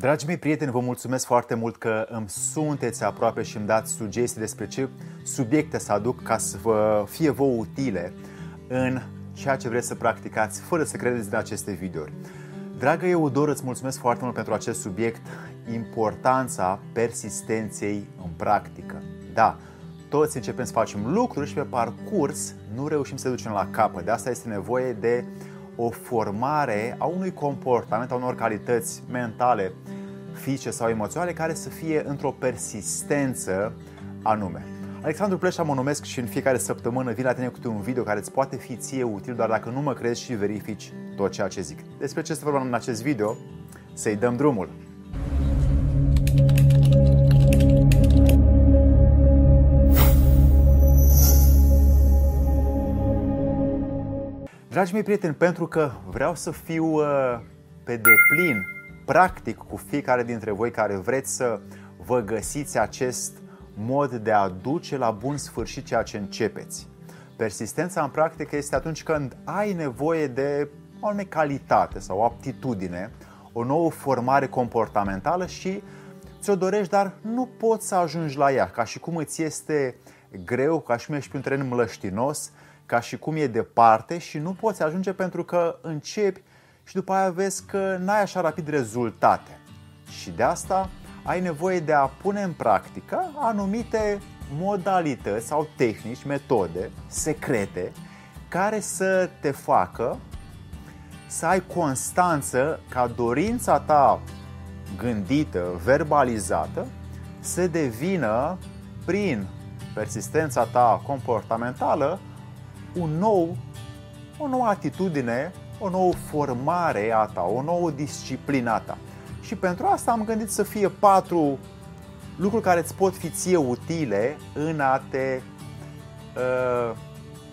Dragii mei prieteni, vă mulțumesc foarte mult că îmi sunteți aproape și îmi dați sugestii despre ce subiecte să aduc ca să vă fie vouă utile în ceea ce vreți să practicați fără să credeți din aceste videouri. Dragă Eudor, îți mulțumesc foarte mult pentru acest subiect, importanța persistenței în practică. Da, toți începem să facem lucruri și pe parcurs nu reușim să ducem la capăt. De asta este nevoie de o formare a unui comportament, a unor calități mentale, fizice sau emoționale care să fie într-o persistență anume. Alexandru Pleșa mă numesc și în fiecare săptămână vin la tine cu un video care îți poate fi ție util doar dacă nu mă crezi și verifici tot ceea ce zic. Despre ce să vorbim în acest video? Să-i dăm drumul! Dragii mei prieteni, pentru că vreau să fiu uh, pe deplin practic cu fiecare dintre voi care vreți să vă găsiți acest mod de a duce la bun sfârșit ceea ce începeți. Persistența în practică este atunci când ai nevoie de o anume calitate sau o aptitudine, o nouă formare comportamentală și ți-o dorești, dar nu poți să ajungi la ea, ca și cum îți este greu, ca și cum ești pe un teren mlăștinos, ca și cum e departe și nu poți ajunge pentru că începi și după aia vezi că n-ai așa rapid rezultate. Și de asta ai nevoie de a pune în practică anumite modalități sau tehnici, metode secrete care să te facă să ai constanță ca dorința ta gândită, verbalizată, să devină prin persistența ta comportamentală un nou, o nouă atitudine, o nouă formare a ta, o nouă disciplină a ta. Și pentru asta am gândit să fie patru lucruri care îți pot fi ție utile în a te uh,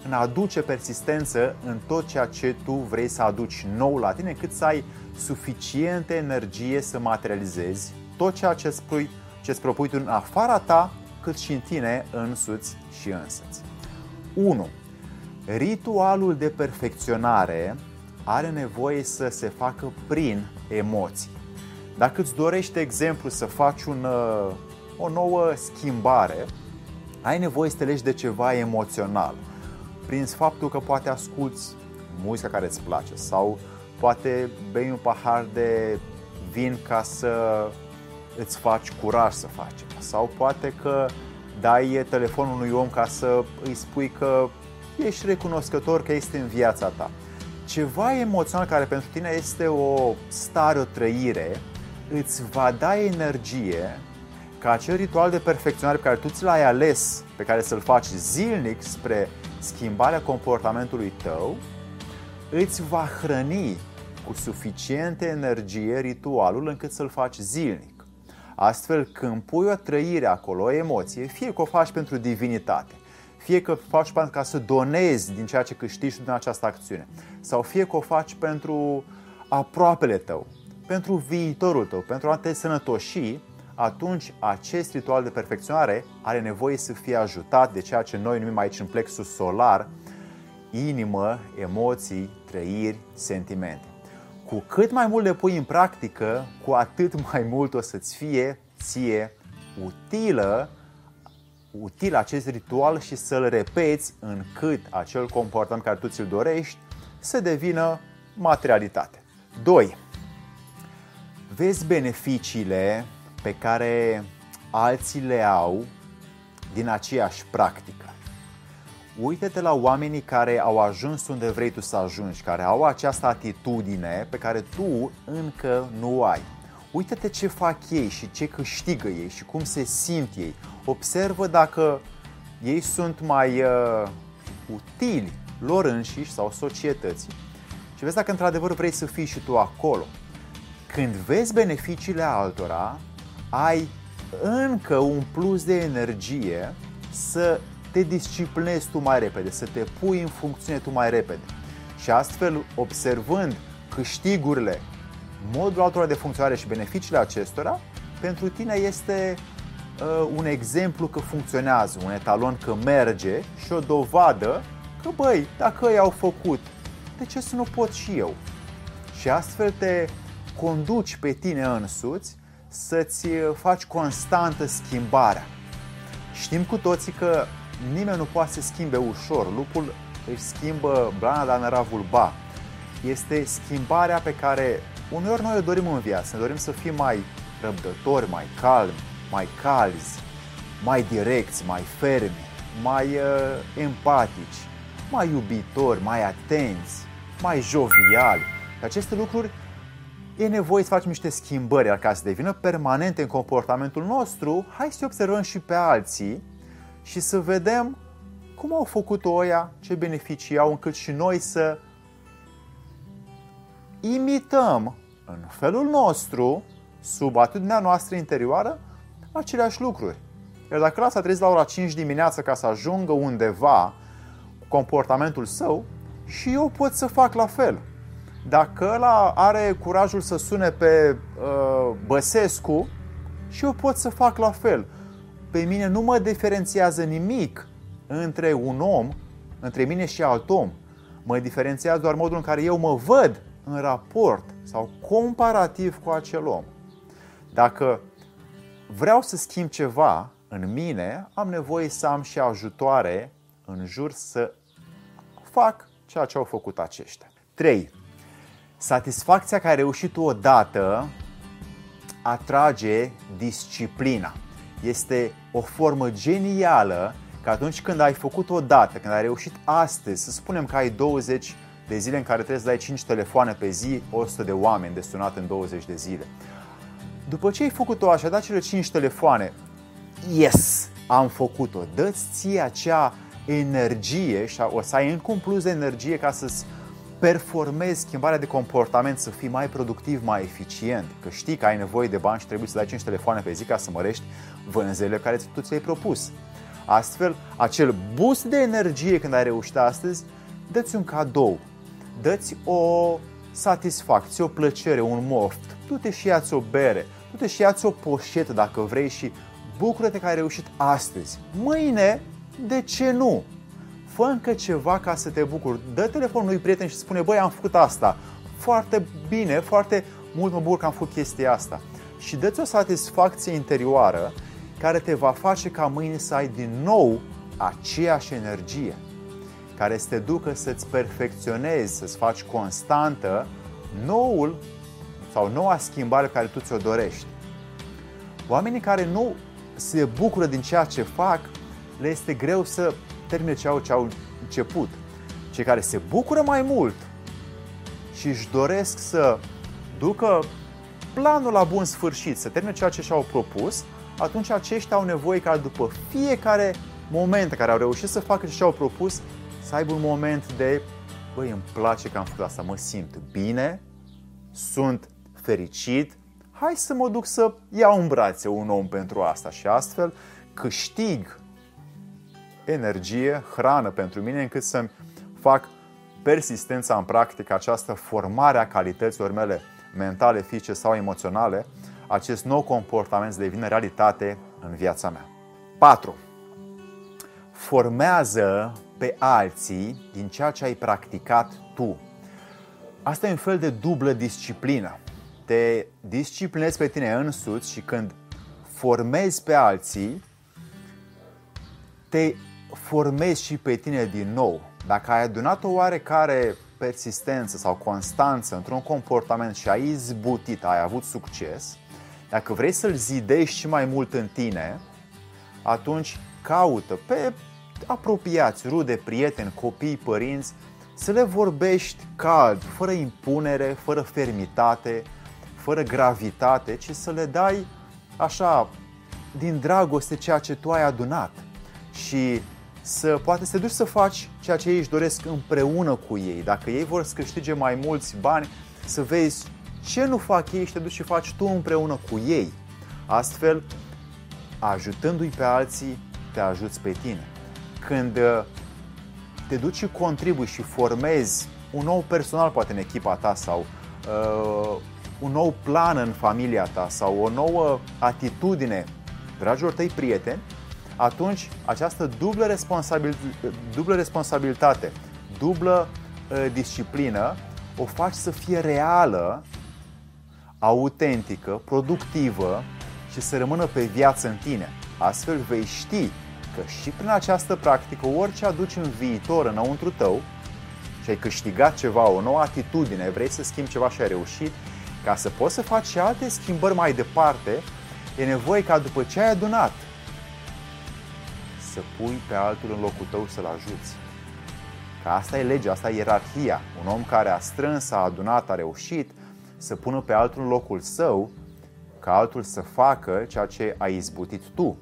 în a aduce persistență în tot ceea ce tu vrei să aduci nou la tine, cât să ai suficientă energie să materializezi tot ceea ce îți, propui, ce îți propui tu în afara ta, cât și în tine însuți și însăți. 1. Ritualul de perfecționare are nevoie să se facă prin emoții. Dacă îți dorești, de exemplu, să faci un, uh, o nouă schimbare, ai nevoie să te legi de ceva emoțional. Prin faptul că poate asculți muzica care îți place sau poate bei un pahar de vin ca să îți faci curaj să faci sau poate că dai telefonul unui om ca să îi spui că ești recunoscător că este în viața ta. Ceva emoțional care pentru tine este o stare, o trăire, îți va da energie ca acel ritual de perfecționare pe care tu ți l-ai ales, pe care să-l faci zilnic spre schimbarea comportamentului tău, îți va hrăni cu suficientă energie ritualul încât să-l faci zilnic. Astfel, când pui o trăire acolo, o emoție, fie că o faci pentru divinitate, fie că faci pentru ca să donezi din ceea ce câștigi din această acțiune, sau fie că o faci pentru aproapele tău, pentru viitorul tău, pentru a te sănătoși, atunci acest ritual de perfecționare are nevoie să fie ajutat de ceea ce noi numim aici în plexus solar, inimă, emoții, trăiri, sentimente. Cu cât mai mult le pui în practică, cu atât mai mult o să-ți fie ție utilă util acest ritual și să-l repeți încât acel comportament care tu ți-l dorești să devină materialitate. 2. Vezi beneficiile pe care alții le au din aceeași practică. Uită-te la oamenii care au ajuns unde vrei tu să ajungi, care au această atitudine pe care tu încă nu ai. Uită-te ce fac ei și ce câștigă ei și cum se simt ei. Observă dacă ei sunt mai uh, utili lor înșiși sau societății și vezi dacă într-adevăr vrei să fii și tu acolo. Când vezi beneficiile altora, ai încă un plus de energie să te disciplinezi tu mai repede, să te pui în funcțiune tu mai repede. Și astfel, observând câștigurile, modul altora de funcționare și beneficiile acestora, pentru tine este uh, un exemplu că funcționează, un etalon că merge și o dovadă că, băi, dacă ei au făcut, de ce să nu pot și eu? Și astfel te conduci pe tine însuți să-ți faci constantă schimbarea. Știm cu toții că nimeni nu poate să schimbe ușor. Lupul își schimbă blana, dar nera vulba. Este schimbarea pe care uneori noi o dorim în viață. Ne dorim să fim mai răbdători, mai calmi, mai calzi, mai direcți, mai fermi, mai uh, empatici, mai iubitori, mai atenți, mai joviali. Aceste lucruri e nevoie să facem niște schimbări, iar ca să devină permanente în comportamentul nostru, hai să observăm și pe alții și să vedem cum au făcut-o oia, ce beneficii au, încât și noi să imităm în felul nostru, sub atitudinea noastră interioară, aceleași lucruri. Iar dacă ăla s-a trezit la ora 5 dimineață ca să ajungă undeva comportamentul său, și eu pot să fac la fel. Dacă ăla are curajul să sune pe uh, Băsescu, și eu pot să fac la fel. Pe mine nu mă diferențiază nimic între un om, între mine și alt om. Mă diferențiază doar modul în care eu mă văd în raport sau comparativ cu acel om. Dacă vreau să schimb ceva în mine, am nevoie să am și ajutoare în jur să fac ceea ce au făcut aceștia. 3. Satisfacția care a reușit odată atrage disciplina. Este o formă genială că atunci când ai făcut odată, când ai reușit astăzi, să spunem că ai 20 de zile în care trebuie să dai 5 telefoane pe zi, 100 de oameni de sunat în 20 de zile. După ce ai făcut-o așa, dat cele 5 telefoane, yes, am făcut-o. Dă-ți ție acea energie și o să ai încă un plus de energie ca să-ți performezi schimbarea de comportament, să fii mai productiv, mai eficient. Că știi că ai nevoie de bani și trebuie să dai 5 telefoane pe zi ca să mărești vânzările care tu ți-ai propus. Astfel, acel boost de energie când ai reușit astăzi, dă-ți un cadou, dă-ți o satisfacție, o plăcere, un moft. Du-te și ia-ți o bere, du-te și ia-ți o poșetă dacă vrei și bucură-te că ai reușit astăzi. Mâine, de ce nu? Fă încă ceva ca să te bucuri. Dă telefonul unui prieten și spune, băi, am făcut asta. Foarte bine, foarte mult mă bucur că am făcut chestia asta. Și dă-ți o satisfacție interioară care te va face ca mâine să ai din nou aceeași energie, care să te ducă să-ți perfecționezi, să-ți faci constantă noul sau noua schimbare pe care tu ți-o dorești. Oamenii care nu se bucură din ceea ce fac, le este greu să termine ce au, ce au început. Cei care se bucură mai mult și își doresc să ducă planul la bun sfârșit, să termine ceea ce și-au propus, atunci aceștia au nevoie ca după fiecare moment care au reușit să facă ce și-au propus, să aibă un moment de, băi, îmi place că am făcut asta, mă simt bine, sunt fericit, hai să mă duc să iau în brațe un om pentru asta și astfel câștig energie, hrană pentru mine încât să-mi fac persistența în practică, această formare a calităților mele mentale, fizice sau emoționale, acest nou comportament să devină realitate în viața mea. 4. Formează pe alții din ceea ce ai practicat tu. Asta e un fel de dublă disciplină. Te disciplinezi pe tine însuți și când formezi pe alții, te formezi și pe tine din nou. Dacă ai adunat o oarecare persistență sau constanță într-un comportament și ai izbutit, ai avut succes, dacă vrei să-l zidești și mai mult în tine, atunci caută pe apropiați, rude, prieteni, copii, părinți, să le vorbești cald, fără impunere, fără fermitate, fără gravitate, ci să le dai așa, din dragoste, ceea ce tu ai adunat. Și să poate să te duci să faci ceea ce ei își doresc împreună cu ei. Dacă ei vor să câștige mai mulți bani, să vezi ce nu fac ei și te duci și faci tu împreună cu ei. Astfel, ajutându-i pe alții, te ajuți pe tine. Când uh, te duci și contribui și formezi un nou personal poate în echipa ta sau uh, un nou plan în familia ta sau o nouă atitudine, dragilor tăi prieteni, atunci această dublă, responsabil, dublă responsabilitate, dublă uh, disciplină o faci să fie reală autentică, productivă și să rămână pe viață în tine. Astfel vei ști că și prin această practică, orice aduci în viitor înăuntru tău, și ai câștigat ceva, o nouă atitudine, vrei să schimbi ceva și ai reușit, ca să poți să faci și alte schimbări mai departe, e nevoie ca după ce ai adunat, să pui pe altul în locul tău să-l ajuți. Că asta e legea, asta e ierarhia. Un om care a strâns, a adunat, a reușit să pună pe altul în locul său, ca altul să facă ceea ce ai izbutit tu.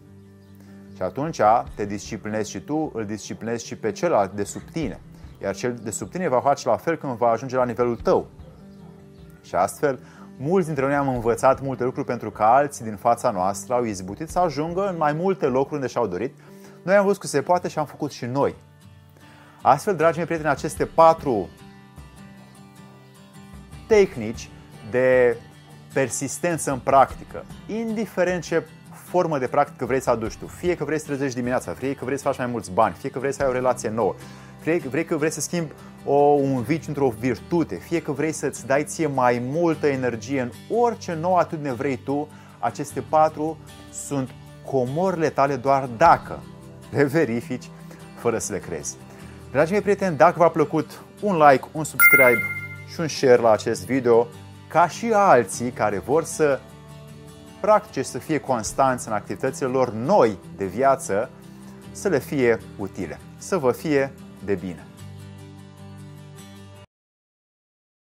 Și atunci te disciplinezi și tu, îl disciplinezi și pe celălalt de sub tine. Iar cel de sub tine va face la fel când va ajunge la nivelul tău. Și astfel, mulți dintre noi am învățat multe lucruri pentru că alții din fața noastră au izbutit să ajungă în mai multe locuri unde și-au dorit. Noi am văzut că se poate și am făcut și noi. Astfel, dragii mei prieteni, aceste patru tehnici de persistență în practică, indiferent ce formă de practică vrei să aduci tu, fie că vrei să trezești dimineața, fie că vrei să faci mai mulți bani, fie că vrei să ai o relație nouă, fie că vrei că vrei să schimbi o, un viciu într-o virtute, fie că vrei să-ți dai ție mai multă energie în orice nouă atitudine vrei tu, aceste patru sunt comorile tale doar dacă le verifici fără să le crezi. Dragii mei prieteni, dacă v-a plăcut, un like, un subscribe și un share la acest video, ca și alții care vor să practice să fie constanți în activitățile lor noi de viață, să le fie utile, să vă fie de bine.